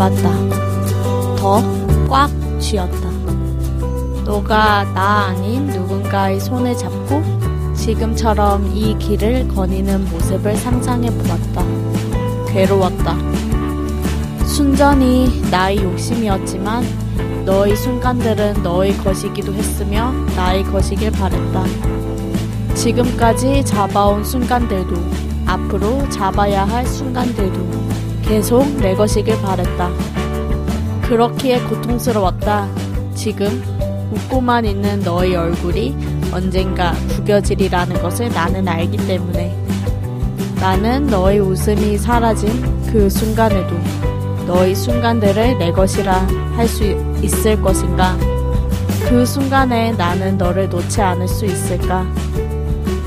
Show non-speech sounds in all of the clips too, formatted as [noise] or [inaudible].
잡았다. 더 꽉 쥐었다. 너가 나 아닌 누군가의 손을 잡고 지금처럼 이 길을 거니는 모습을 상상해 보았다. 괴로웠다. 순전히 나의 욕심이었지만 너의 순간들은 너의 것이기도 했으며 나의 것이길 바랬다. 지금까지 잡아온 순간들도 앞으로 잡아야 할 순간들도 계속 내 것이길 바랬다. 그렇기에 고통스러웠다. 지금 웃고만 있는 너의 얼굴이 언젠가 구겨지리라는 것을 나는 알기 때문에 나는 너의 웃음이 사라진 그 순간에도 너의 순간들을 내 것이라 할 수 있을 것인가? 그 순간에 나는 너를 놓지 않을 수 있을까?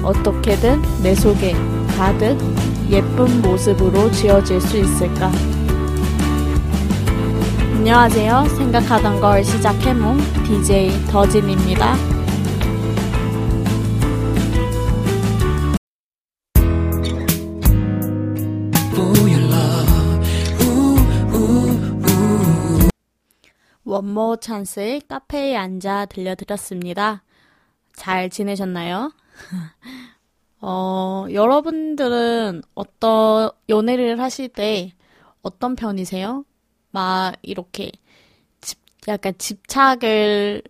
어떻게든 내 속에 가득 예쁜 모습으로 지어질 수 있을까? 안녕하세요. 생각하던 걸 시작해몽 DJ 더진입니다. 원모 찬스의 카페에 앉아 들려드렸습니다. 잘 지내셨나요? [laughs] 어, 여러분들은 어떤 연애를 하실 때 어떤 편이세요? 막 이렇게 집, 약간 집착을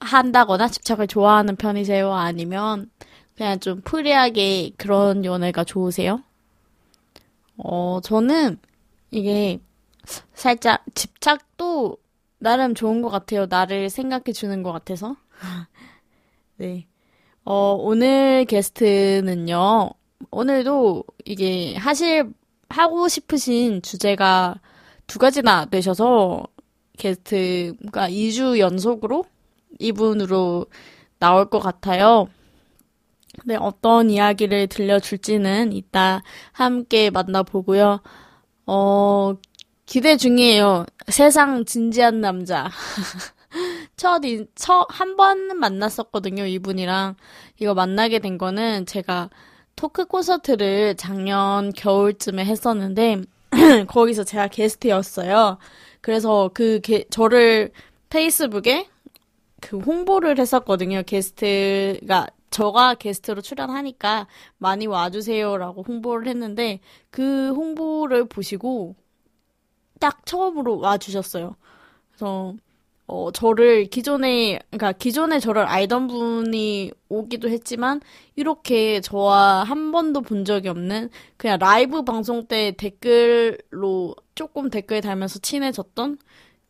한다거나 집착을 좋아하는 편이세요? 아니면 그냥 좀 free하게 그런 연애가 좋으세요? 어, 저는 이게 살짝 집착도 나름 좋은 것 같아요. 나를 생각해 주는 것 같아서. [laughs] 네. 어, 오늘 게스트는요, 오늘도 이게 하실, 하고 싶으신 주제가 두 가지나 되셔서 게스트가 2주 연속으로 이분으로 나올 것 같아요. 네, 어떤 이야기를 들려줄지는 이따 함께 만나보고요. 어, 기대 중이에요. 세상 진지한 남자. [laughs] 첫, 첫, 한 번 만났었거든요, 이분이랑. 이거 만나게 된 거는 제가 토크 콘서트를 작년 겨울쯤에 했었는데, [clears throat] 거기서 제가 게스트였어요. 그래서 그, 게, 저를 페이스북에 그 홍보를 했었거든요. 게스트가, 저가 게스트로 출연하니까 많이 와주세요라고 홍보를 했는데, 그 홍보를 보시고 딱 처음으로 와주셨어요. 그래서, 어, 저를 기존에, 그러니까 기존에 저를 알던 분이 오기도 했지만, 이렇게 저와 한 번도 본 적이 없는, 그냥 라이브 방송 때 댓글로 조금 댓글 달면서 친해졌던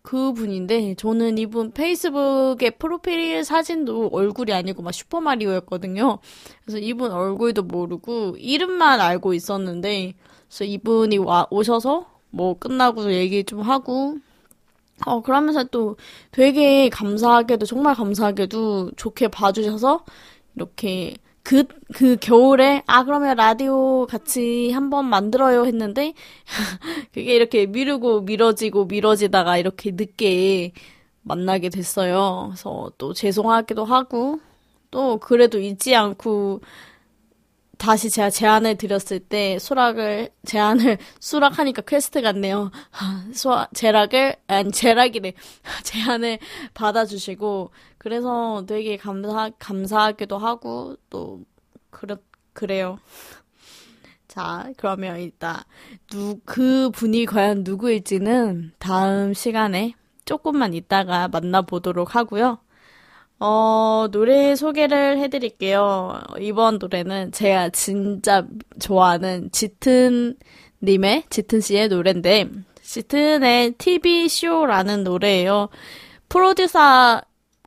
그 분인데, 저는 이분 페이스북에 프로필 사진도 얼굴이 아니고 막 슈퍼마리오였거든요. 그래서 이분 얼굴도 모르고, 이름만 알고 있었는데, 그래서 이분이 와, 오셔서, 뭐 끝나고 얘기 좀 하고, 어, 그러면서 또 되게 감사하게도, 정말 감사하게도 좋게 봐주셔서, 이렇게, 그, 그 겨울에, 아, 그러면 라디오 같이 한번 만들어요 했는데, [laughs] 그게 이렇게 미루고 미뤄지고 미뤄지다가 이렇게 늦게 만나게 됐어요. 그래서 또 죄송하기도 하고, 또 그래도 잊지 않고, 다시 제가 제안을 드렸을 때 수락을 제안을 [laughs] 수락하니까 퀘스트 같네요. [laughs] 수락 제락을 아니 제락이네 [laughs] 제안을 받아주시고 그래서 되게 감사 감사하기도 하고 또 그렇 그래요. 자 그러면 일단 누 그 분이 과연 누구일지는 다음 시간에 조금만 있다가 만나보도록 하고요. 어, 노래 소개를 해드릴게요. 이번 노래는 제가 진짜 좋아하는 짙은 님의, 짙은 씨의 노래인데, 짙은의 TV쇼라는 노래예요. 프로듀서,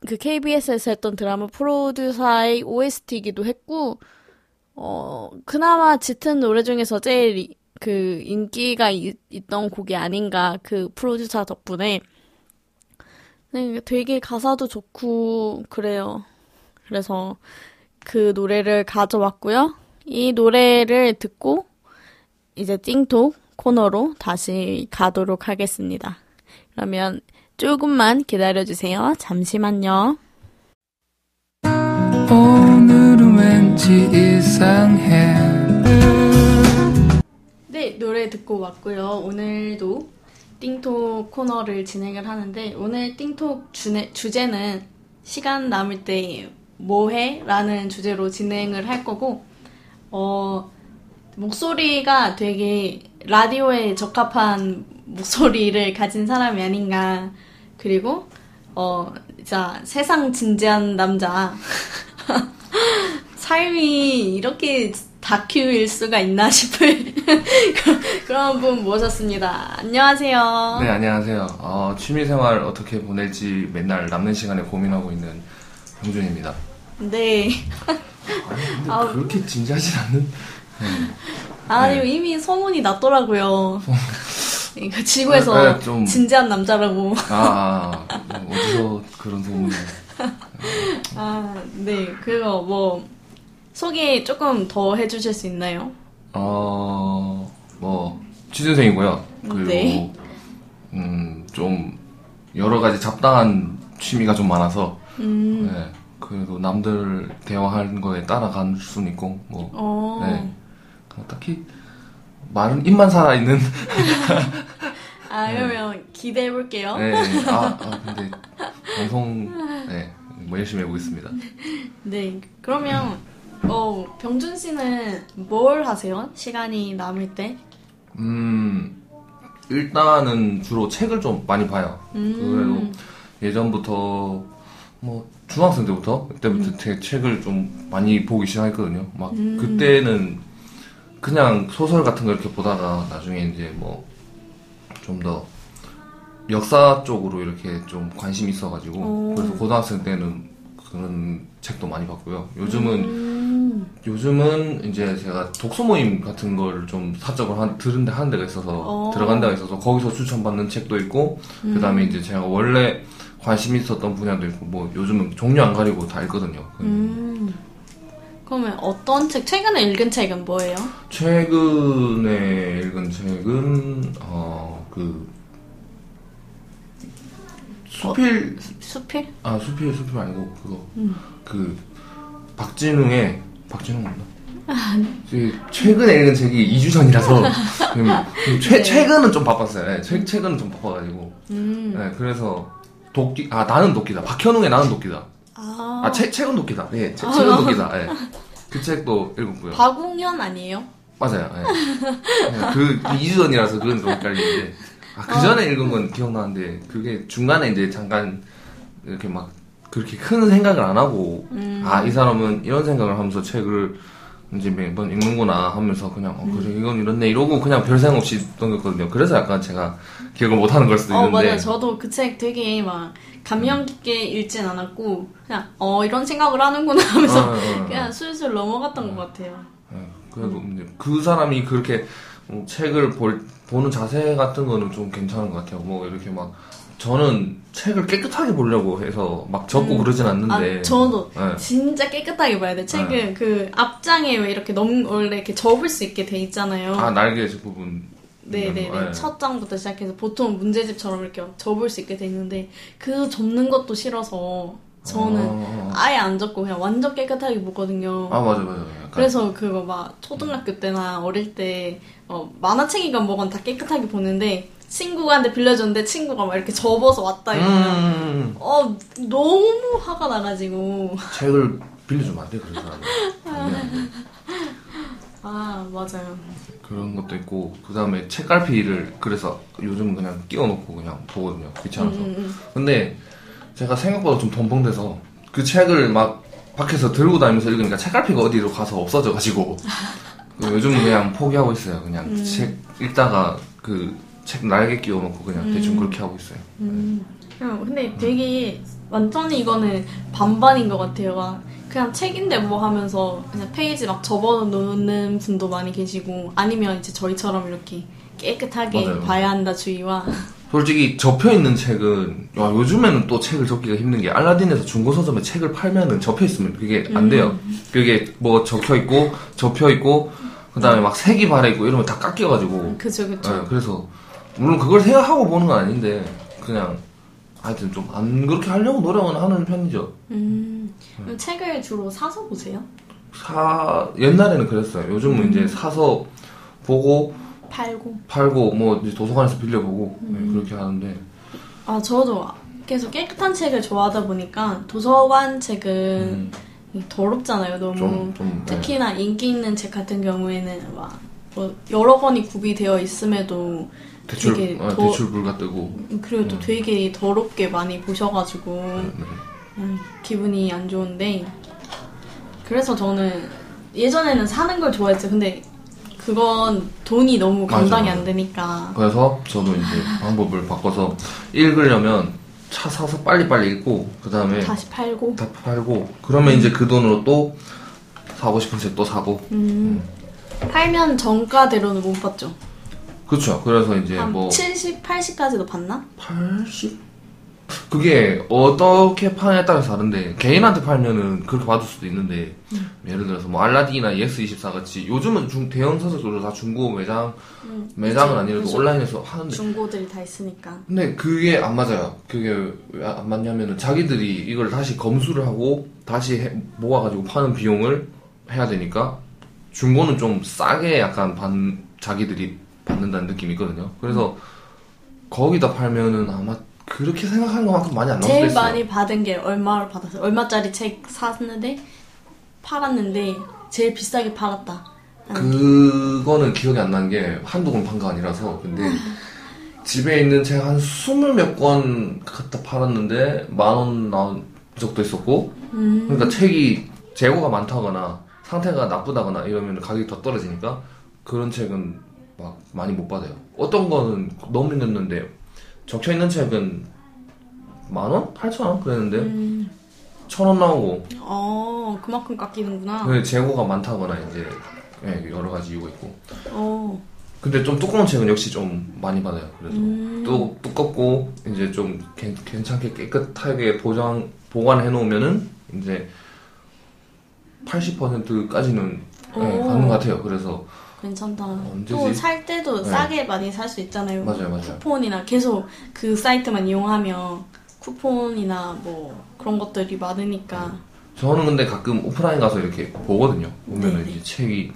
그 KBS에서 했던 드라마 프로듀서의 OST이기도 했고, 어, 그나마 짙은 노래 중에서 제일 그 인기가 있, 있던 곡이 아닌가, 그 프로듀서 덕분에. 네, 되게 가사도 좋고 그래요. 그래서 그 노래를 가져왔고요. 이 노래를 듣고 이제 띵톡 코너로 다시 가도록 하겠습니다. 그러면 조금만 기다려주세요. 잠시만요. 오늘은 왠지 이상해. 네, 노래 듣고 왔고요. 오늘도 띵톡 코너를 진행을 하는데 오늘 띵톡 주제, 주제는 시간 남을 때 뭐해? 라는 주제로 진행을 할 거고 어, 목소리가 되게 라디오에 적합한 목소리를 가진 사람이 아닌가 그리고 어, 자 세상 진지한 남자 [laughs] 삶이 이렇게 다큐일 수가 있나 싶을 [laughs] 그런 분 모셨습니다. 안녕하세요. 네, 안녕하세요. 어, 취미생활 어떻게 보낼지 맨날 남는 시간에 고민하고 있는 형준입니다. 네. 아니, 근데 아우. 그렇게 진지하진 않는. 네. 아니 네. 이미 소문이 났더라고요. 이거 지구에서 네, 네, 좀- 진지한 남자라고. 아, 아, 뭐 어디서 그런 소문을. 아, 네. 그거 뭐 소개 조금 더 해주실 수 있나요? 어, 뭐, 취준생이고요. 그리고, 네. 음, 좀, 여러 가지 잡다한 취미가 좀 많아서, 음. 네. 그래도 남들 대화하는 거에 따라갈 수는 있고, 뭐, 어. 네. 딱히, 말은 입만 살아 있는 아 [laughs] 그러면 기대해 볼게요. 네, 네. 아, 아, 근데 방송 네, 뭐 열심히 해보겠습니다. 네. 그러면 어 병준 씨는 뭘 하세요? 시간이 남을 때? 음, 일단은 주로 책을 좀 많이 봐요. 음. 그래도 예전부터 뭐 중학생 때부터 그때부터 음. 제 책을 좀 많이 보기 시작했거든요. 막 그때는 그냥 소설 같은 거 이렇게 보다가 나중에 이제 뭐 좀 더 역사 쪽으로 이렇게 좀 관심이 있어가지고 오. 그래서 고등학생 때는 그런 책도 많이 봤고요. 요즘은 음. 요즘은 이제 제가 독서 모임 같은 걸 좀 사적으로 한, 들은 데 하는 데가 있어서 어. 들어간 데가 있어서 거기서 추천받는 책도 있고 그 다음에 이제 제가 원래 관심 있었던 분야도 있고 뭐 요즘은 종류 안 가리고 다 읽거든요. 음. 그러면 어떤 책? 최근에 읽은 책은 뭐예요? 최근에 읽은 책은 어 그 수필 수필? 아 수필 수필 아니고 그거 음. 그 박진웅의 박진웅 맞나? 그 최근에 읽은 책이 2주 전이라서 음, 최, 네. 최근은 좀 바빴어요. 네, 최, 최근은 좀 바빠가지고 음. 네, 그래서 도끼 아 나는 도끼다 박현웅의 나는 도끼다 아. 아 책, 책은 도끼다 예 책, 책은 도끼다 예. [laughs] 그 책도 읽었고요 박웅현 아니에요? 맞아요 예. 네, 그 2주 전이라서 그건 좀 헷갈리는데 아, 그 전에 읽은 건 기억나는데 그게 중간에 이제 잠깐 이렇게 막 그렇게 큰 생각을 안 하고 음. 아이 사람은 이런 생각을 하면서 책을 이제 매번 읽는구나 하면서 그냥 어, 음. 그래 이건 이렇네 이러고 그냥 별 생각 없이 넘겼거든요 그래서 약간 제가 기억을 못 하는 걸 수도 어, 있는데 맞아요. 저도 그 책 되게 막 감명 깊게 읽진 않았고, 그냥, 어, 이런 생각을 하는구나 [laughs] 하면서 어, 어, 어. 그냥 술술 넘어갔던 것 같아요. 예, 그래도 이제 그 사람이 그렇게 음, 책을 볼, 보는 자세 같은 거는 좀 괜찮은 것 같아요. 뭐 이렇게 막 저는 책을 깨끗하게 보려고 해서 막 적고 그러진 않는데. 아, 저도 네. 진짜 깨끗하게 봐야 돼. 책은 그 앞장에 왜 이렇게 넘, 원래 이렇게 접을 수 있게 돼 있잖아요. 아 날개 저 부분. 네네네. 네. 첫 장부터 시작해서 보통 문제집처럼 이렇게 접을 수 있게 돼 있는데 그 접는 것도 싫어서 저는 어, 아예 안 접고 그냥 완전 깨끗하게 보거든요. 아 맞아 맞아. 약간 그래서 그거 막 초등학교 때나 어릴 때 어, 만화책이건 뭐건 다 깨끗하게 보는데 친구한테 빌려줬는데 친구가 막 이렇게 접어서 왔다 이러면 음, 어 너무 화가 나가지고 책을 빌려주면 안 돼 그런 돼. [laughs] 아 맞아요. 그런 것도 있고 그 다음에 책갈피를 그래서 요즘은 그냥 끼워놓고 그냥 보거든요 귀찮아서. 음, 음. 근데 제가 생각보다 좀 덤벙돼서 그 책을 막 밖에서 들고 다니면서 읽으니까 책갈피가 어디로 가서 없어져 가지고 그 [laughs] 요즘은 그냥 포기하고 있어요. 그냥 음. 책 읽다가 그 책 날개 끼워놓고 그냥 대충 그렇게 하고 있어요. 음. 그냥 근데 되게 완전히 이거는 반반인 것 같아요. 막 그냥 책인데 뭐 하면서 그냥 페이지 막 접어놓는 분도 많이 계시고 아니면 이제 저희처럼 이렇게 깨끗하게 맞아요. 봐야 한다 주의와 솔직히 접혀 있는 책은 와, 요즘에는 또 책을 접기가 힘든 게 알라딘에서 중고 서점에 책을 팔면은 접혀 있으면 그게 안 돼요. 그게 뭐 적혀 있고 접혀 있고 그다음에 막 색이 바래 있고 이러면 다 깎여가지고 그죠 그죠. 네, 그래서 물론 그걸 생각하고 보는 건 아닌데 그냥 하여튼 좀 안 그렇게 하려고 노력은 하는 편이죠. 음. 그럼 책을 주로 사서 보세요? 사 옛날에는 그랬어요. 요즘은 이제 사서 보고 팔고. 팔고 뭐 이제 도서관에서 빌려보고 네, 음. 그렇게 하는데 아 저도 계속 깨끗한 책을 좋아하다 보니까 도서관 책은 음, 더럽잖아요. 너무 좀, 좀 네. 특히나 인기 있는 책 같은 경우에는 막 뭐 여러 권이 구비되어 있음에도 대출 되게 아, 더- 대출 불가 뜨고 그리고 또 음. 되게 더럽게 많이 보셔가지고 네, 네. 음, 기분이 안 좋은데 그래서 저는 예전에는 사는 걸 좋아했죠. 근데 그건 돈이 너무 감당이 맞아. 안 되니까 그래서 저도 이제 방법을 바꿔서 읽으려면 차 사서 빨리빨리 읽고 그 다음에 다시 팔고 다 팔고 그러면 이제 그 돈으로 또 사고 싶은 책 또 사고 음, 팔면 정가대로는 못 받죠. 그렇죠 그래서 이제 한 뭐 70, 80까지도 받나? 80? 그게 어떻게 파냐에 따라서 다른데 개인한테 팔면은 그렇게 받을 수도 있는데 음. 예를 들어서 뭐 알라딘이나 예스24 같이 요즘은 중, 대형 서적으로 다 중고 매장 음, 매장은 아니라도 그죠. 온라인에서 하는데 중고들이 다 있으니까. 근데 그게 안 맞아요. 그게 왜 안 맞냐면은 자기들이 이걸 다시 검수를 하고 다시 해- 모아가지고 파는 비용을 해야 되니까 중고는 좀 싸게 약간 받, 자기들이 받는다는 느낌이 있거든요. 그래서 거기다 팔면은 아마 그렇게 생각하는 것만큼 많이 안 수도 제일. 많이 받은 게 얼마를 받았어요? 얼마짜리 책 샀는데 팔았는데 제일 비싸게 팔았다. 그거는 기억이 안 나는 게 한두 권 판 거 아니라서 근데 [laughs] 집에 있는 책 한 스물 몇 권 갖다 팔았는데 만 원 나온 적도 있었고 음, 그러니까 책이 재고가 많다거나 상태가 나쁘다거나 이러면 가격이 더 떨어지니까 그런 책은 막 많이 못 받아요. 어떤 거는 너무 힘들는데 적혀 있는 책은 만 원, 팔천 원 그랬는데 음, 천원 나오고 어 그만큼 깎이는구나. 근데 재고가 많다거나 이제 예, 여러 가지 이유가 있고 어, 근데 좀 두꺼운 책은 역시 좀 많이 받아요. 그래도 음, 또 두껍고 이제 좀 괜, 괜찮게 깨끗하게 보장 보관해 놓으면은 이제 80%까지는 예, 오. 받는 것 같아요. 그래서 괜찮다. 또 살 때도 네. 싸게 많이 살 수 있잖아요. 맞아요, 맞아요. 쿠폰이나 계속 그 사이트만 이용하면 쿠폰이나 뭐 그런 것들이 많으니까. 저는 근데 가끔 오프라인 가서 이렇게 보거든요. 보면은. 이제 책이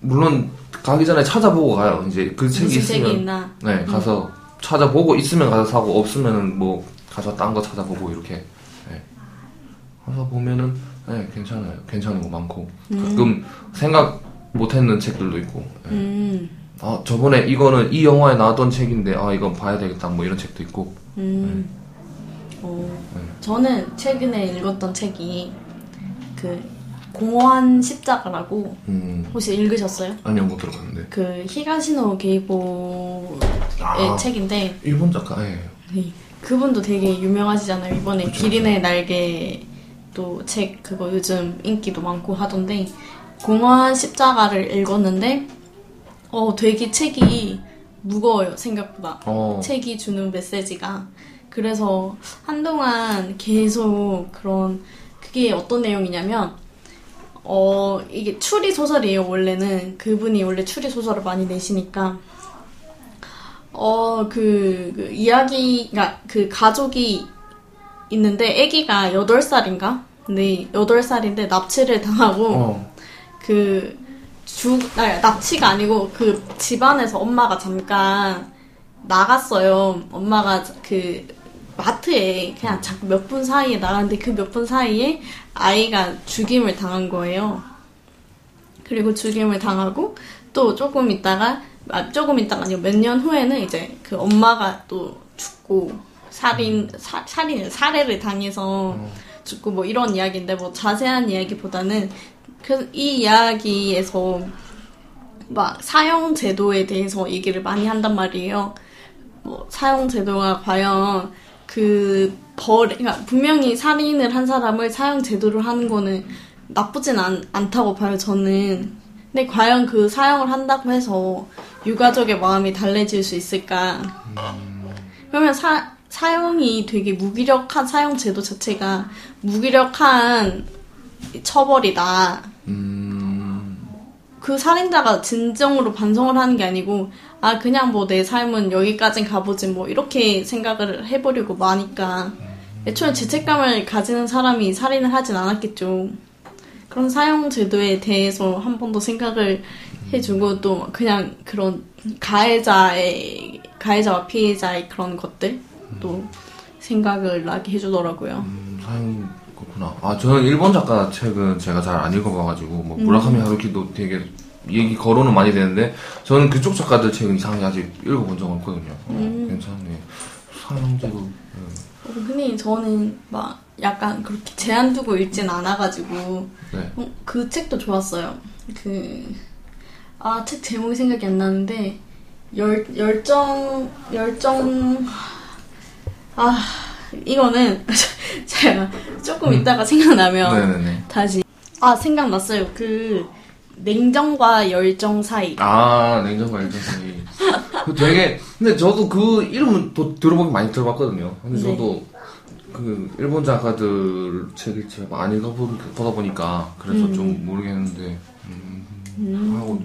물론 가기 전에 찾아보고 가요. 이제 그 책이 있으면 책이 있나? 네 가서 찾아보고 있으면 가서 사고 없으면은 뭐 가서 딴 거 찾아보고 이렇게 네. 가서 보면은 네 괜찮아요. 괜찮은 거 많고 가끔 생각 못했는 책들도 있고. 네. 음, 아 저번에 이거는 이 영화에 나왔던 책인데 아 이건 봐야 되겠다 뭐 이런 책도 있고. 음. 어, 저는 최근에 읽었던 책이 그 공허한 십자가라고 음 혹시 읽으셨어요? 아니요 못 들어봤는데. 그 히가시노 게이고의 아. 책인데 일본 작가 예. 네, 그분도 되게 유명하시잖아요. 이번에 그쵸, 기린의 날개 또 책 그거 요즘 인기도 많고 하던데 공허한 십자가를 읽었는데 어 되게 책이 무거워요 생각보다 어. 책이 주는 메시지가 그래서 한동안 계속 그런 그게 어떤 내용이냐면 어 이게 추리 소설이에요 원래는 그분이 원래 추리 소설을 많이 내시니까 어그 그 이야기가 그 가족이 있는데 아기가 8살인가? 근데 8살인데 납치를 당하고 어. 그 주, 아니, 납치가 아니고 그 집안에서 엄마가 잠깐 나갔어요. 엄마가 그 마트에 그냥 몇분 사이에 나갔는데 그 몇 분 사이에 아이가 죽임을 당한 거예요. 그리고 죽임을 당하고 또 조금 있다가 아, 조금 있다가 아니고 몇 년 후에는 이제 그 엄마가 또 죽고 살인 사, 살인 살해를 당해서 죽고 뭐 이런 이야기인데 뭐 자세한 이야기보다는 그이 이야기에서 막 사형 제도에 대해서 얘기를 많이 한단 말이에요. 뭐 사형 제도가 과연 그 벌, 그러니까 분명히 살인을 한 사람을 사형 제도를 하는 거는 나쁘진 않, 않다고 봐요, 저는. 근데 과연 그 사형을 한다고 해서 유가족의 마음이 달래질 수 있을까? 그러면 사, 사형이 되게 무기력한 사형 제도 자체가 무기력한 처벌이다. 음. 그 살인자가 진정으로 반성을 하는 게 아니고 아 그냥 뭐 내 삶은 여기까진 가보지 뭐 이렇게 생각을 해버리고 마니까 애초에 죄책감을 가지는 사람이 살인을 하진 않았겠죠. 그런 사형 제도에 대해서 한 번 더 생각을 해주고 또 그냥 그런 가해자의 가해자와 피해자의 그런 것들 또 생각을 나게 해주더라고요. 음, 사연 그렇구나. 아 저는 일본 작가 책은 제가 잘 안 읽어봐가지고 뭐 무라카미 하루키도 되게 얘기 거론은 많이 되는데 저는 그쪽 작가들 책은 이상하게 아직 읽어본 적은 없거든요. 어, 괜찮네. 사형제도 네. 어, 근데 저는 막 약간 그렇게 제한 두고 읽진 않아가지고 네. 어, 그 책도 좋았어요. 그, 아, 책 제목이 생각이 안 나는데, 열, 열정, 열정, 아, 이거는 [laughs] [laughs] 제가 조금 이따가 생각나면 네네네. 다시. 아, 생각났어요. 그, 냉정과 열정 사이. 아 냉정과 열정이 그 되게 근데 저도 그 이름은 또 들어보긴 많이 들어봤거든요. 근데 네. 저도 그 일본 작가들 책을 제가 많이 읽어보다 보니까 그래서 좀 모르겠는데 음, 하고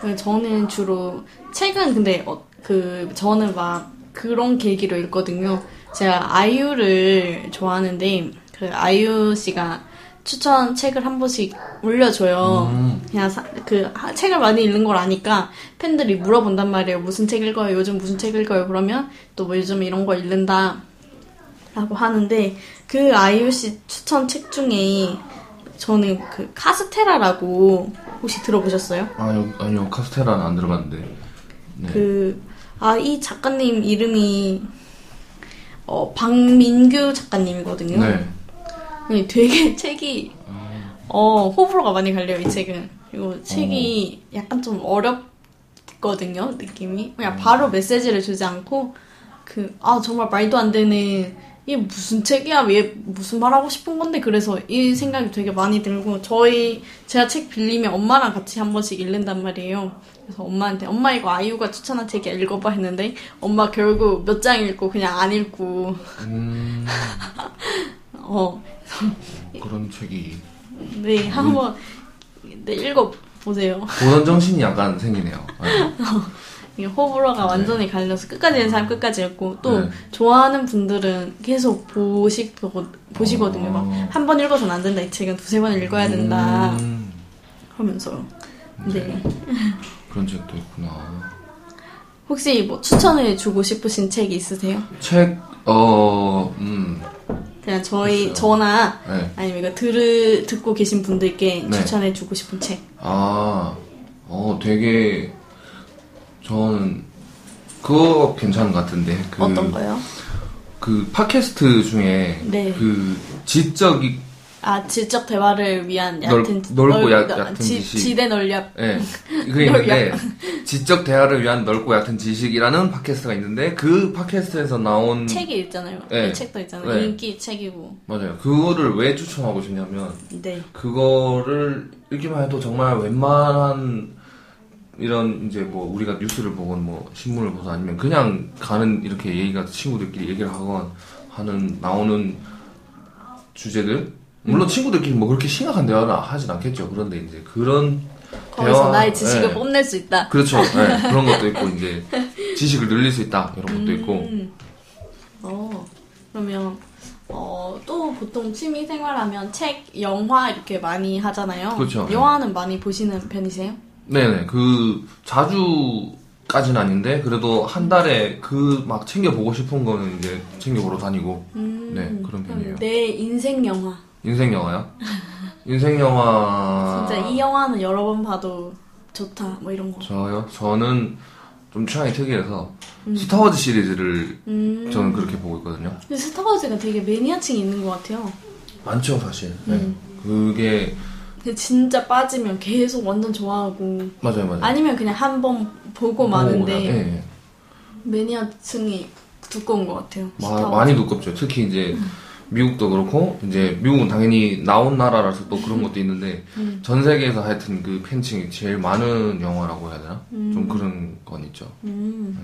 그 저는 주로 책은 근데 어, 그 저는 막 그런 계기로 읽거든요. 제가 아이유를 좋아하는데 그 아이유 씨가 추천 책을 한 번씩 올려줘요. 음. 그냥 사- 그 하- 책을 많이 읽는 걸 아니까 팬들이 물어본단 말이에요. 무슨 책 읽어요? 요즘 무슨 책 읽어요? 그러면 또 뭐 요즘 이런 거 읽는다. 라고 하는데 그 아이유 씨 추천 책 중에 저는 그 카스테라라고 혹시 들어보셨어요? 아니요 아니요 카스테라는 안 들어봤는데 네. 그, 아, 이 작가님 이름이, 어, 박민규 작가님이거든요. 네. 근데 되게 [laughs] 책이, 어, 호불호가 많이 갈려요, 이 책은. 그리고 책이 약간 좀 어렵거든요, 느낌이. 그냥 바로 메시지를 주지 않고, 그, 아, 정말 말도 안 되는, 이게 무슨 책이야? 얘 무슨 말하고 싶은 건데? 그래서 이 생각이 되게 많이 들고, 저희, 제가 책 빌리면 엄마랑 같이 한 번씩 읽는단 말이에요. 그래서 엄마한테, 엄마 이거 아이유가 추천한 책이야, 읽어봐 했는데, 엄마 결국 몇 장 읽고 그냥 안 읽고, 음, [laughs] 어, 그런 책이 네, 한번, 네, 읽어보세요. 보던 정신이 약간 생기네요. [laughs] 네. 호불호가 완전히 갈려서 끝까지 읽는 사람 끝까지 읽고 또 네. 좋아하는 분들은 계속 보시, 보시거든요. 어. 막한 번 읽어서는 안 된다. 이 책은 두세 번 읽어야 된다. 음, 하면서. 네. 그런 책도 있구나. 혹시 뭐 추천해 주고 싶으신 책 있으세요? 책, 어, 음, 그냥 저희, 있어요. 저나 네. 아니면 이거 들으, 듣고 계신 분들께 네. 추천해 주고 싶은 책. 아, 어, 되게, 저는, 그거 괜찮은 것 같은데. 그, 어떤 거요? 그, 팟캐스트 중에, 네. 그, 지적이, 아, 지적 대화를 위한 넓- 얕은, 넓고 얕- 넓- 얕은 지, 지식. 지대 넓력. 예. 그게 있는데, 지적 대화를 위한 넓고 얕은 지식이라는 팟캐스트가 있는데, 그 팟캐스트에서 나온, 책이 있잖아요. 네. 그 책도 있잖아요. 네. 인기 책이고. 맞아요. 그거를 왜 추천하고 싶냐면, 네. 그거를 읽기만 해도 정말 웬만한 이런 이제 뭐 우리가 뉴스를 보건 뭐 신문을 보서 아니면 그냥 가는 이렇게 얘기가 친구들끼리 얘기를 하건 하는 나오는 주제들 물론 친구들끼리 뭐 그렇게 심각한 대화를 하진 않겠죠. 그런데 이제 그런 거기서 대화- 나의 지식을 네. 뽐낼 수 있다. 그렇죠. 네, [laughs] 그런 것도 있고 이제 지식을 늘릴 수 있다 이런 것도 있고 음. 어, 그러면, 어, 또 보통 취미 생활하면 책, 영화 이렇게 많이 하잖아요. 그렇죠. 영화는 많이 보시는 편이세요? 네네 그 자주까지는 아닌데 그래도 한 달에 그 막 챙겨 보고 싶은 거는 이제 챙겨 보러 다니고 음, 네 그런 편이에요. 내 인생 영화. 인생 영화요? 인생 영화 진짜 이 영화는 여러 번 봐도 좋다. 뭐 이런 거. 저요? 저는 좀 취향이 특이해서 스타워즈 시리즈를 음. 저는 그렇게 보고 있거든요. 근데 스타워즈가 되게 매니아층이 있는 것 같아요. 많죠 사실. 네. 음. 그게 근데 진짜 빠지면 계속 완전 좋아하고 맞아요 맞아요. 아니면 그냥 한 번 보고 마는데 예, 예. 매니아층이 두꺼운 것 같아요. 마- 스타워즈. 많이 두껍죠. 특히 이제 미국도 그렇고 이제 미국은 당연히 나온 나라라서 또 그런 것도 있는데 음. 전 세계에서 하여튼 그 팬층이 제일 많은 영화라고 해야 되나? 좀 그런 건 있죠. 음.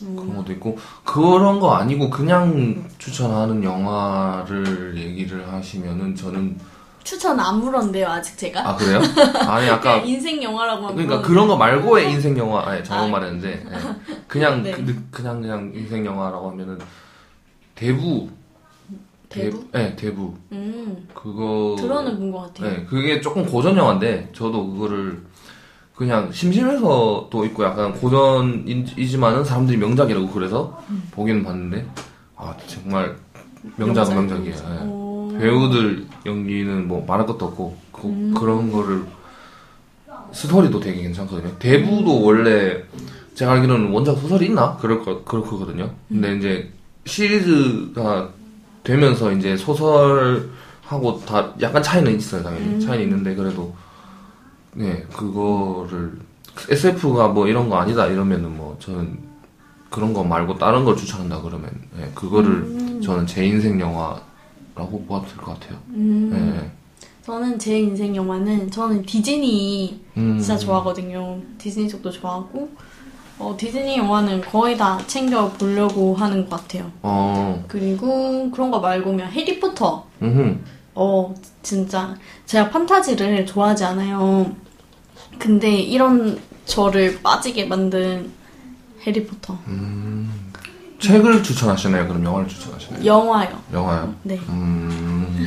그런 것도 있고 그런 거 아니고 그냥 추천하는 영화를 얘기를 하시면은 저는 추천 안 물었는데요, 아직 제가. 아 그래요? [laughs] 아니 아까 인생 영화라고만 그러니까 물었는데. 그런 거 말고의 [laughs] 인생 영화 아니 잘못 아. 말했는데 예. [laughs] 그냥 네. 그, 그냥 그냥 인생 영화라고 하면은 대부 대부? 네 대부 음, 그거 들어는 본 것 같아요. 네 그게 조금 고전 영화인데 저도 그거를 그냥 심심해서 또 있고 약간 고전이지만은 사람들이 명작이라고 그래서 보기는 봤는데 아 정말 명작은 명작, 명작이에요. 오. 배우들 연기는 뭐 말할 것도 없고 그, 음. 런 거를 스토리도 되게 괜찮거든요. 대부도 원래 제가 알기로는 원작 소설이 있나 그럴 거 그럴 거거든요. 근데 음. 이제 시리즈가 되면서 이제 소설하고 다 약간 차이는 있어요, 당연히 음. 차이는 있는데 그래도 네 그거를 SF가 뭐 이런 거 아니다 이러면은 뭐 저는 그런 거 말고 다른 걸 추천한다 그러면 예, 그거를 음. 저는 제 인생 영화 라고 봐도 될 것 같아요. 음. 예. 저는 제 인생 영화는 저는 디즈니 음. 진짜 좋아하거든요. 디즈니 쪽도 좋아하고 어, 디즈니 영화는 거의 다 챙겨 보려고 하는 것 같아요. 어, 그리고 그런 거 말고면 해리포터. 음, 어 진짜 제가 판타지를 좋아하지 않아요. 근데 이런 저를 빠지게 만든 해리포터 책을 추천하시나요? 그럼 영화를 추천하시나요? 영화요. 영화요? 네. 음,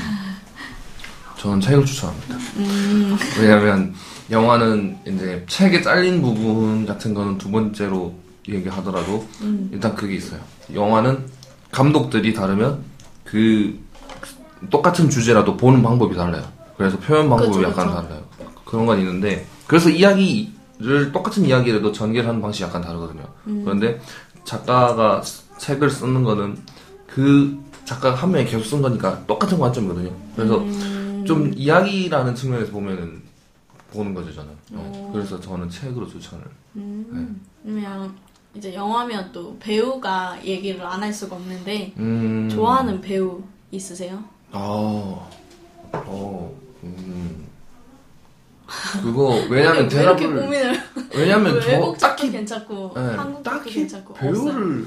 저는 책을 추천합니다. 음, 왜냐면 영화는 이제 책에 잘린 부분 같은 거는 두 번째로 얘기하더라도 음. 일단 그게 있어요. 영화는 감독들이 다르면 그 똑같은 주제라도 보는 방법이 달라요. 그래서 표현 방법이 그쵸, 약간 그쵸. 달라요. 그런 건 있는데 그래서 이야기를 똑같은 이야기라도 전개하는 방식이 약간 다르거든요. 음. 그런데 작가가 쓰- 책을 쓰는 거는 그 작가가 한 명이 계속 쓴 거니까 똑같은 관점이거든요. 그래서 음, 좀 이야기라는 측면에서 보면은 보는 거죠 저는. 네. 오. 그래서 저는 책으로 추천을. 음, 그냥 이제 영화면 또 배우가 얘기를 안 할 수가 없는데 음. 좋아하는 배우 있으세요? 아, 어, 음. 그거 왜냐면 대답을 왜냐면 [laughs] 저 딱히 괜찮고 네, 한국 딱히 괜찮고 없어요.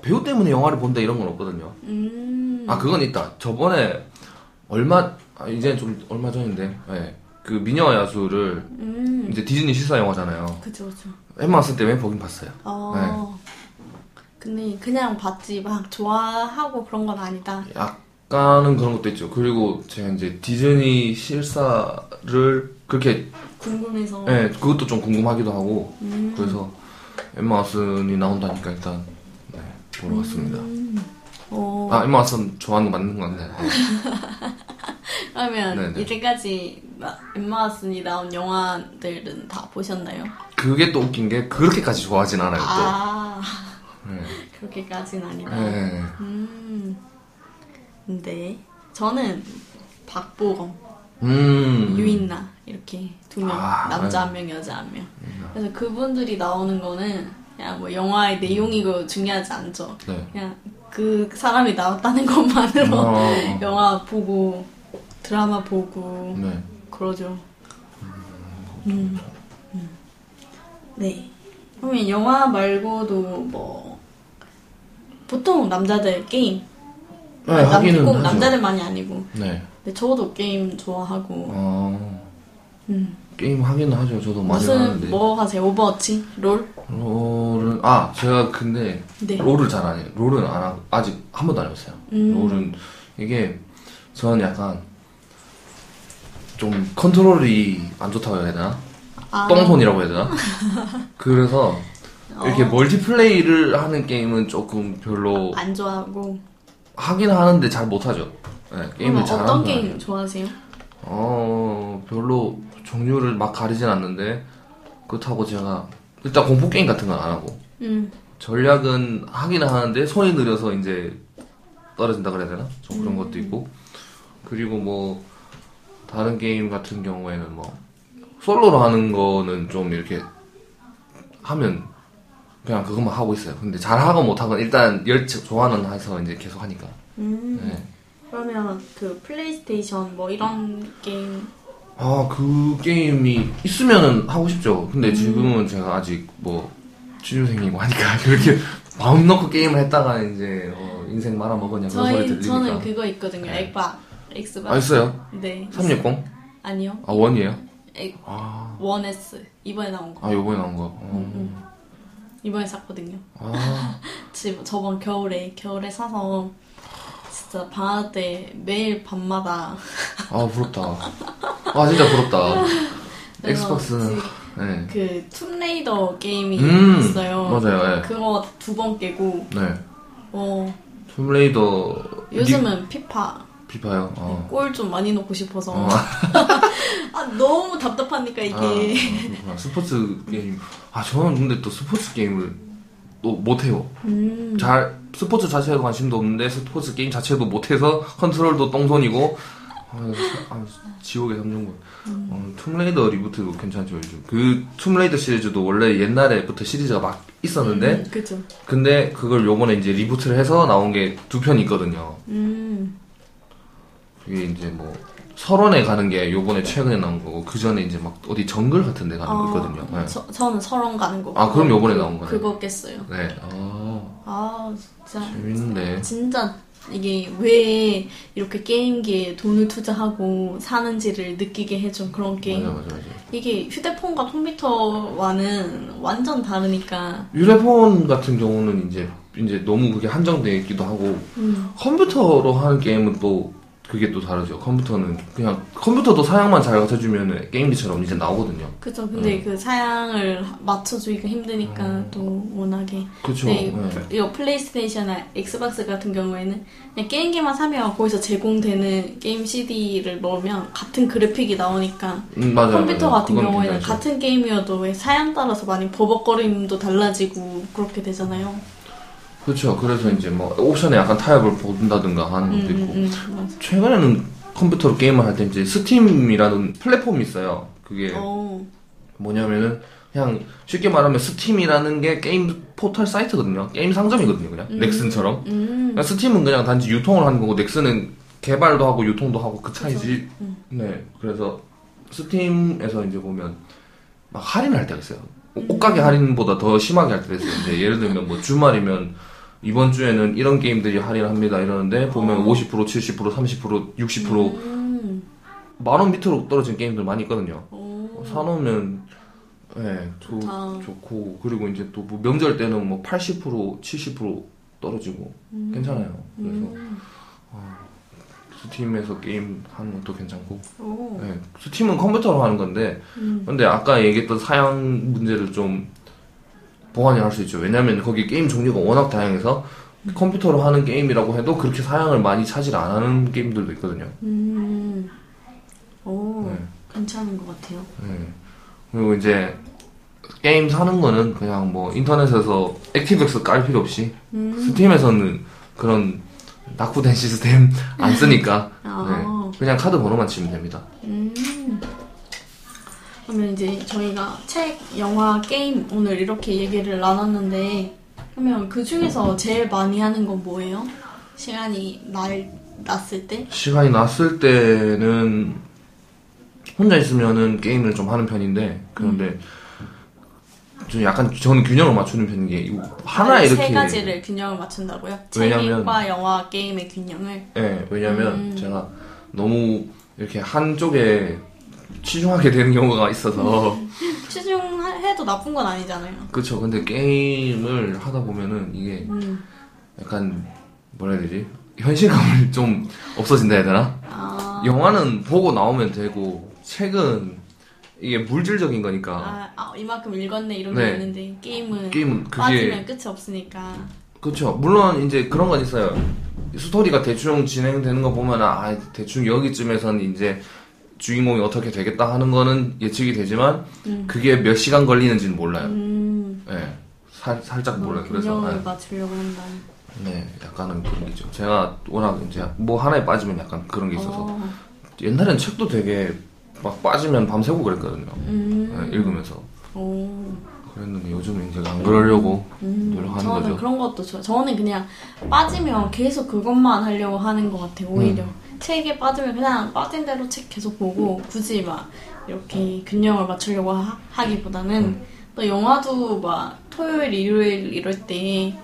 배우 때문에 영화를 본다 이런 건 없거든요. 음, 아 그건 있다. 저번에 얼마 아, 이제 좀 얼마 전인데 예. 그 미녀와 야수를 음, 이제 디즈니 실사 영화잖아요. 그쵸 그쵸. 엠마 쓸 때문에 보긴 봤어요. 어, 근데 그냥 봤지 막 좋아하고 그런 건 아니다. 약간은 그런 것도 있죠. 그리고 제가 이제 디즈니 실사를 그렇게 궁금해서. 예, 그것도 좀 궁금하기도 하고 음. 그래서 엠마 왓슨이 나온다니까 일단 네, 보러 왔습니다. 음, 어, 아 엠마 왓슨 좋아하는 거 맞는 건데 네. [laughs] 그러면 네네. 이때까지 나- 엠마 왓슨이 나온 영화들은 다 보셨나요? 그게 또 웃긴 게 그렇게까지 좋아하진 않아요 아, 또. 네. [laughs] 그렇게까지는 아니다. 네. 음, 근데 저는 박보검, 음. 유인나 이렇게 두 명, 아, 남자 네. 한 명, 여자 한 명. 그래서 그분들이 나오는 거는 그냥 뭐 영화의 내용이고 중요하지 않죠. 네. 그냥 그 사람이 나왔다는 [laughs] 것만으로 어. 영화 보고 드라마 보고 네. 그러죠. 음. 음. 네. 그러면 영화 말고도 뭐 보통 남자들 게임 네, 남- 하기는 꼭 하죠. 남자들만이 아니고 네. 근데 저도 게임 좋아하고 어, 음. 게임 하기는 하죠. 저도 많이 무슨 하는데. 뭐 하세요? 오버워치? 롤? 롤은 아 제가 근데 네. 롤을 잘 안 해요. 롤은 안 하고 아직 한 번도 안 해봤어요. 음. 롤은 이게 저는 약간 좀 컨트롤이 안 좋다고 해야 되나? 아. 똥손이라고 해야 되나? [laughs] 그래서 이렇게 어. 멀티플레이를 하는 게임은 조금 별로 안 좋아하고 하긴 하는데 잘 못하죠. 네, 게임을 그러면 잘하는 어떤 건 게임. 좋아하세요? 어 별로 종류를 막 가리진 않는데 그렇다고 제가 일단 공포 게임 같은 건 안 하고 음. 전략은 하긴 하는데 손이 느려서 이제 떨어진다 그래야 되나? 좀 그런 것도 있고 그리고 뭐 다른 게임 같은 경우에는 뭐 솔로로 하는 거는 좀 이렇게 하면 그냥 그것만 하고 있어요. 근데 잘하고 못하고 일단 열 좋아는 해서 이제 계속 하니까. 음. 네. 그러면 그 플레이스테이션 뭐 이런 게임 아, 그 게임이 있으면은 하고 싶죠. 근데 지금은 제가 아직 뭐 취준생이고 하니까 [laughs] 그렇게 마음 놓고 게임을 했다가 이제 어, 인생 말아먹었냐 그런 소리 저희 들리니까. 저는 그거 있거든요. 네. 엑박 엑스박 아, 있어요? 네 360? 아니요 아, 원이에요? 엑 아, 1S 이번에 나온 거 아 요번에 나온 거. 어. 음. 이번에 샀거든요. 아, [laughs] 집 저번 겨울에 겨울에 사서 진짜 방학 때 매일 밤마다 아, 부럽다. 아, 진짜 부럽다. [laughs] 엑스박스는 네. 그 툼레이더 게임이 음, 있어요. 맞아요, 예. 그거 두 번 깨고 네. 어 툼레이더 요즘은 피파 리- 피파요. 어. 골좀 많이 넣고 싶어서 어. [laughs] 아 너무 답답하니까 이게 아. 스포츠 게임. 아 저는 근데 또 스포츠 게임을 또 못해요. 음. 잘 스포츠 자체에도 관심도 없는데 스포츠 게임 자체도 못해서 컨트롤도 똥손이고 아, 아, 지옥의 삼중고. 어, 툼레이더 reboot도 괜찮죠 요즘. 그 툼레이더 시리즈도 원래 옛날에부터 시리즈가 막 있었는데 음, 그죠. 근데 그걸 요번에 이제 리부트를 해서 나온 게 두 편이 있거든요. 음. 그게 이제 뭐 설원에 가는 게 요번에 최근에 나온 거고 그 전에 이제 막 어디 정글 같은 데 가는 거 있거든요. 네. 아, 저, 저는 설원 가는 거. 아, 그럼 요번에 나온 거네. 그거 깼어요. 네. 아, 아 진짜 재밌는데. 진짜 이게 왜 이렇게 게임기에 돈을 투자하고 사는지를 느끼게 해준 그런 게임. 맞아, 맞아, 맞아. 이게 휴대폰과 컴퓨터와는 완전 다르니까. 휴대폰 같은 경우는 이제 이제 너무 그게 한정되어 있기도 하고 음. 컴퓨터로 하는 게임은 또 그게 또 다르죠. 컴퓨터는 그냥 컴퓨터도 사양만 잘 갖춰주면 게임기처럼 이제 나오거든요. 그죠. 근데 음. 그 사양을 맞춰주기가 힘드니까 또 워낙에. 그렇죠. 네, 네. 이 플레이스테이션이나 엑스박스 같은 경우에는 그냥 게임기만 사면 거기서 제공되는 게임 CD를 넣으면 같은 그래픽이 나오니까 음, 맞아요. 컴퓨터 맞아요. 같은 경우에는 괜찮죠. 같은 게임이어도 왜 사양 따라서 많이 버벅거림도 달라지고 그렇게 되잖아요. 그렇죠. 그래서 이제 뭐 옵션에 약간 타협을 본다든가 하는 음, 것도 있고 음, 음. 최근에는 컴퓨터로 게임을 할 때 이제 스팀이라는 플랫폼이 있어요. 그게 어, 뭐냐면은 그냥 쉽게 말하면 스팀이라는 게 게임 포털 사이트거든요. 게임 상점이거든요. 그냥 넥슨처럼. 음, 그러니까 스팀은 그냥 단지 유통을 하는 거고 넥슨은 개발도 하고 유통도 하고 그 차이지. 음. 네. 그래서 스팀에서 이제 보면 막 할인을 할 때가 있어요. 음. 옷가게 할인보다 더 심하게 할 때가 있어요. 이제 예를 들면 뭐 주말이면 이번 주에는 이런 게임들이 할인합니다 이러는데 보면 어. 50%, 70%, 30%, 60% 음, 만원 밑으로 떨어진 게임들 많이 있거든요. 오, 사놓으면 예, 좋, 좋다. 좋고. 그리고 이제 또 뭐 명절 때는 뭐 80%, 70% 떨어지고. 괜찮아요. 그래서 음, 스팀에서 게임 하는 것도 괜찮고. 오, 예, 스팀은 컴퓨터로 하는 건데. 음, 근데 아까 얘기했던 사양 문제를 좀 보완이 할수 있죠. 왜냐면 거기 게임 종류가 워낙 다양해서 컴퓨터로 하는 게임이라고 해도 그렇게 사양을 많이 차지 안 하는 게임들도 있거든요. 음, 오, 네. 괜찮은 것 같아요. 네. 그리고 이제 게임 사는 거는 그냥 뭐 인터넷에서 액티브엑스 깔 필요 없이 음, 스팀에서는 그런 낙후된 시스템 안 쓰니까 [laughs] 아. 네. 그냥 카드 번호만 치면 됩니다. 음. 그러면 이제 저희가 책, 영화, 게임 오늘 이렇게 얘기를 나눴는데 그러면 그 중에서 제일 많이 하는 건 뭐예요? 시간이 날 났을 때? 시간이 났을 때는 혼자 있으면은 게임을 좀 하는 편인데 그런데 좀 약간 저는 균형을 맞추는 편인 게 하나 아, 이렇게 세 가지를 균형을 맞춘다고요? 왜냐면- 책과 영화, 게임의 균형을? 예, 왜냐면 음. 제가 너무 이렇게 한쪽에 치중하게 되는 경우가 있어서 [laughs] 치중해도 나쁜 건 아니잖아요. 그쵸 근데 게임을 하다 보면은 이게 음. 약간 뭐라 해야 되지 현실감이 [laughs] 좀 없어진다 해야 되나 아, 영화는 보고 나오면 되고 책은 이게 물질적인 거니까 아, 아, 이만큼 읽었네 이런 게 네. 있는데 게임은 게임은 그게 빠지면 끝이 없으니까. 그쵸 물론 이제 그런 건 있어요 스토리가 대충 진행되는 거 보면 아 대충 여기쯤에선 이제 주인공이 어떻게 되겠다 하는 거는 예측이 되지만 음. 그게 몇 시간 걸리는지는 몰라요 음. 예 살, 살짝 몰라요 그래서 아, 맞추려고 한다. 네 약간은 그런 게죠 제가 워낙 이제 뭐 하나에 빠지면 약간 그런 게 있어서 어. 옛날엔 책도 되게 막 빠지면 밤새고 그랬거든요 음. 예, 읽으면서 오. 그랬는데 요즘은 이제 안 그러려고 음. 노력하는 저는 거죠 그런 것도 좋아요. 저는 그냥 빠지면 계속 그것만 하려고 하는 것 같아요. 오히려 음. 책에 빠지면 그냥 빠진 대로 책 계속 보고 굳이 막 이렇게 균형을 맞추려고 하, 기보다는 음. 또 영화도 막 토요일, 일요일 이럴 때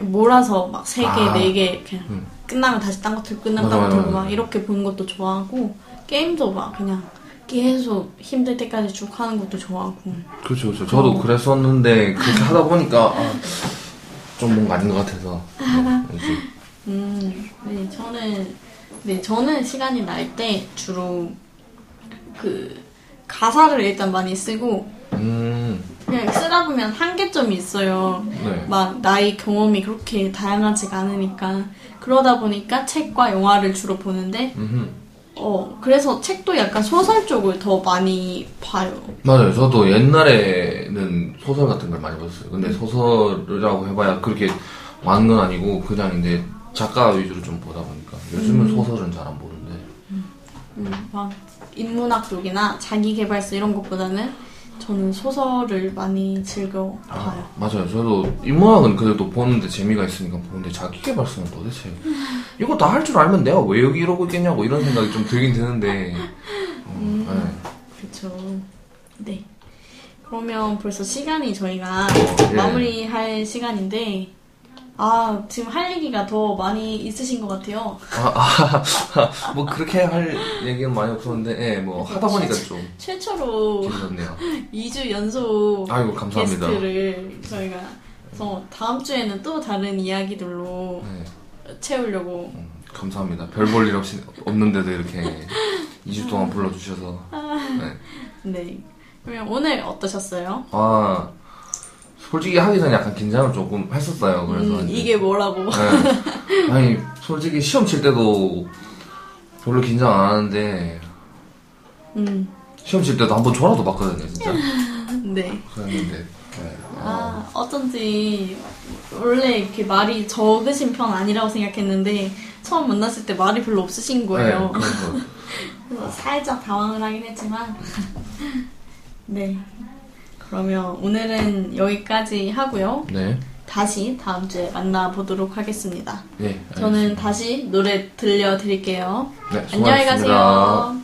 몰아서 막 세 개, 아. 네개 그냥 음. 끝나면 다시 딴거 틀고 끝나면 맞아, 딴거 맞아, 틀고 맞아. 막 이렇게 보는 것도 좋아하고 게임도 막 그냥 계속 힘들 때까지 쭉 하는 것도 좋아하고 그렇죠, 그렇죠. 저도 어. 그랬었는데 그렇게 하다 보니까 아, 좀 뭔가 아닌 것 같아서 [laughs] 음, 네, 저는, 네, 저는 시간이 날 때 주로 그 가사를 일단 많이 쓰고 음, 그냥 쓰다 보면 한계점이 있어요. 네. 막 나의 경험이 그렇게 다양하지가 않으니까 그러다 보니까 책과 영화를 주로 보는데 음흠. 어 그래서 책도 약간 소설 쪽을 더 많이 봐요. 맞아요. 저도 옛날에는 소설 같은 걸 많이 봤어요. 근데 소설이라고 해봐야 그렇게 많은 건 아니고 그냥 이제 작가 위주로 좀 보다 보니까 요즘은 소설은 잘 안 보는데. 음, 막 인문학 쪽이나 자기개발서 이런 것보다는 저는 소설을 많이 즐겨 봐요. 맞아요. 저도 인문학은 그래도 보는데 재미가 있으니까 보는데 자기개발서는 도대체 이거 다 할 줄 알면 내가 왜 여기 이러고 있겠냐고 이런 생각이 좀 들긴 드는데. 어, 네. 그렇죠. 네. 그러면 벌써 시간이 저희가 예. 마무리할 시간인데 아 지금 할 얘기가 더 많이 있으신 것 같아요. 아, 아, [laughs] 뭐 그렇게 할 얘기는 많이 없었는데, 예, 뭐 하다 보니까 좀 최초로 길어졌네요. 2주 [laughs] 연속 아이고 감사합니다. 게스트를 저희가 그래서 다음 주에는 또 다른 이야기들로 네. 채우려고 음, 감사합니다. 별 볼 일 없이 없는데도 이렇게 2주 동안 불러주셔서. 네. 네. 그러면 오늘 어떠셨어요? 아 솔직히 하기 전에 약간 긴장을 조금 했었어요. 그래서 음, 이게 뭐라고? 네. 아니 솔직히 시험 칠 때도 별로 긴장 안 하는데 음, 시험 칠 때도 한번 졸아도 봤거든요, 진짜. [laughs] 네. 그랬는데. 네. 아, 어쩐지 원래 이렇게 말이 적으신 편 아니라고 생각했는데 처음 만났을 때 말이 별로 없으신 거예요. 네, 그래서 [laughs] 그래서 살짝 당황을 하긴 했지만 [laughs] 네. 그러면 오늘은 여기까지 하고요. 네. 다시 다음 주에 만나보도록 하겠습니다. 네. 저는 알겠습니다. 다시 노래 들려드릴게요. 네, 안녕히. 가세요.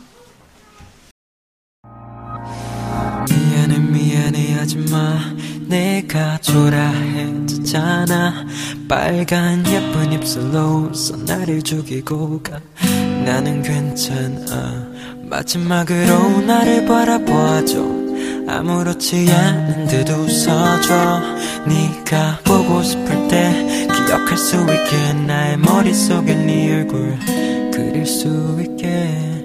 미안해 미안해 하지마 내가 초라해졌잖아 빨간 예쁜 입술로 웃어 나를 죽이고 가 나는 괜찮아 마지막으로 나를 바라봐줘 아무렇지 않은 듯 웃어줘. 네가 보고 싶을 때 기억할 수 있게 나의 머릿속에 네 얼굴 그릴 수 있게.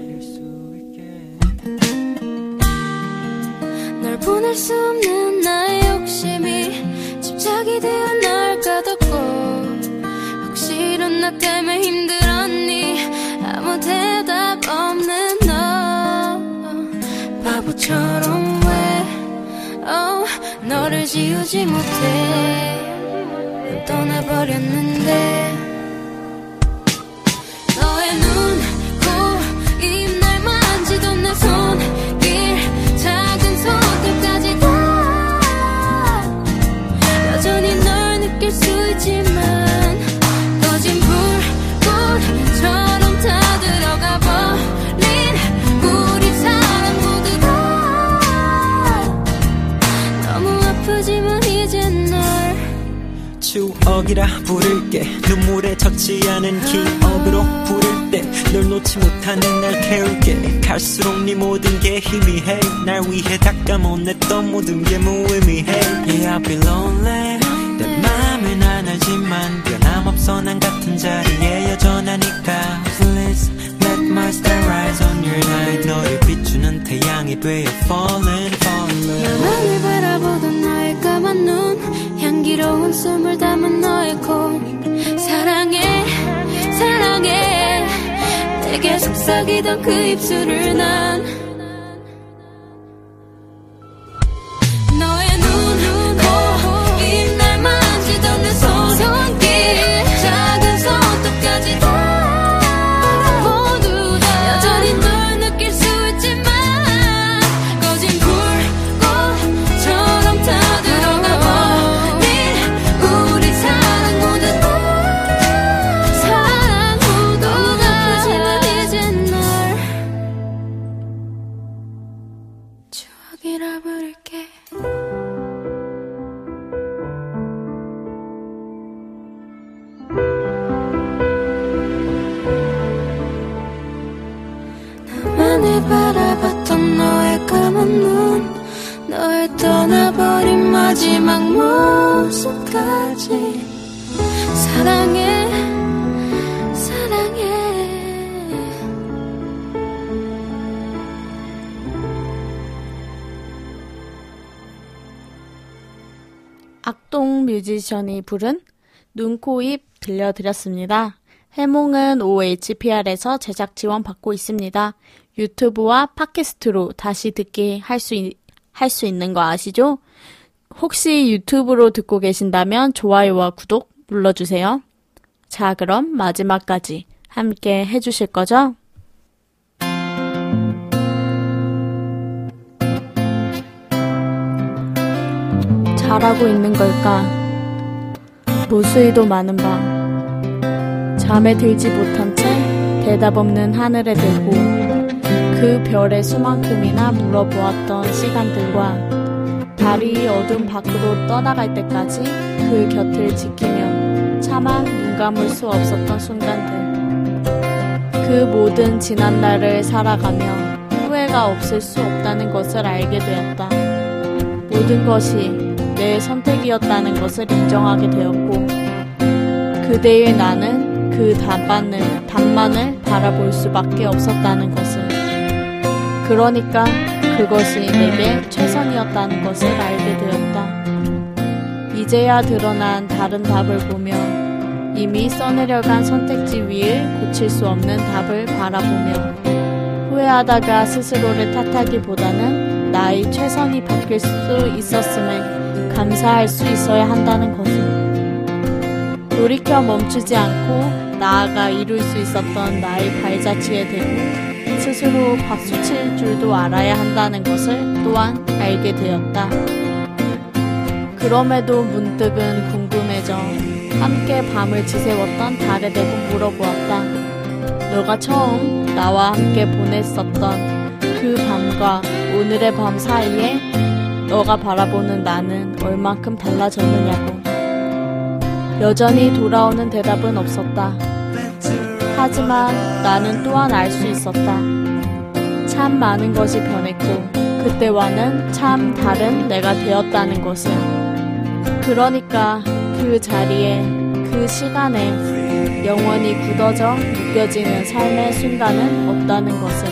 널 보낼 수 없는 나의 욕심이 집착이 되어 널 가뒀고 혹시 이런 나 때문에 힘들었니? 아무 대답 없는 너. 바보처럼 너를 지우지 못해. 떠나버렸는데 추억이라 부를게. 눈물에 젖지 않은 기억으로 부를 때 널 놓지 못하는 날 태울게. 갈수록 네 모든 게 희미해. 날 위해 닦아못냈던 모든 게 무의미해. Yeah I'll be lonely. 내 맘은 안 알지만 변함없어. 난 같은 자리에 여전하니까. Please let my star rise on your night 너를 비추는 태양이 되어 falling falling. 나만을 바라보던 너의 까만 눈 향기로운 숨을 담은 너의 코 사랑해 사랑해. 내게 속삭이던 그 입술을 난 마지막 모습까지 사랑해 사랑해 악동 뮤지션이 부른 눈코입 들려드렸습니다. 해몽은 OHPR에서 제작 지원 받고 있습니다. 유튜브와 팟캐스트로 다시 듣기 할 수, 할 수 있는 거 아시죠? 혹시 유튜브로 듣고 계신다면 좋아요와 구독 눌러주세요. 자, 그럼 마지막까지 함께 해주실 거죠? 잘하고 있는 걸까? 무수히도 많은 밤. 잠에 들지 못한 채 대답 없는 하늘에 들고 그 별의 수만큼이나 물어보았던 시간들과 달이 어둠 밖으로 떠나갈 때까지 그 곁을 지키며 차마 눈 감을 수 없었던 순간들. 그 모든 지난 날을 살아가며 후회가 없을 수 없다는 것을 알게 되었다. 모든 것이 내 선택이었다는 것을 인정하게 되었고, 그대의 나는 그 답만을, 답만을 바라볼 수밖에 없었다는 것을. 그러니까 그것이 내게 최선이었다는 것을 알게 되었다. 이제야 드러난 다른 답을 보며 이미 써내려간 선택지 위를 고칠 수 없는 답을 바라보며 후회하다가 스스로를 탓하기보다는 나의 최선이 바뀔 수 있었음을 감사할 수 있어야 한다는 것을 돌이켜 멈추지 않고 나아가 이룰 수 있었던 나의 발자취에 대고 스스로 박수 칠 줄도 알아야 한다는 것을 또한 알게 되었다. 그럼에도 문득은 궁금해져 함께 밤을 지새웠던 달에 대고 물어보았다. 너가 처음 나와 함께 보냈었던 그 밤과 오늘의 밤 사이에 너가 바라보는 나는 얼만큼 달라졌느냐고. 여전히 돌아오는 대답은 없었다. 하지만 나는 또한 알 수 있었다. 참 많은 것이 변했고, 그때와는 참 다른 내가 되었다는 것을. 그러니까 그 자리에, 그 시간에 영원히 굳어져 느껴지는 삶의 순간은 없다는 것을.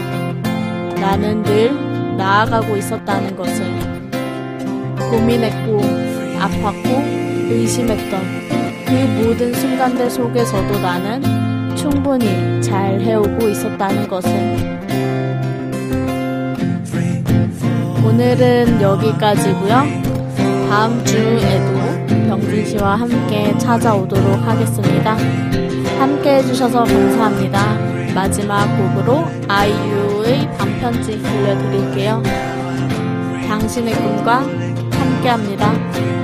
나는 늘 나아가고 있었다는 것을. 고민했고, 아팠고, 의심했던 그 모든 순간들 속에서도 나는 충분히 잘 해오고 있었다는 것을. 오늘은 여기까지고요. 다음 주에도 병준 씨와 함께 찾아오도록 하겠습니다. 함께 해주셔서 감사합니다. 마지막 곡으로 아이유의 반편지 들려드릴게요. 당신의 꿈과 함께합니다.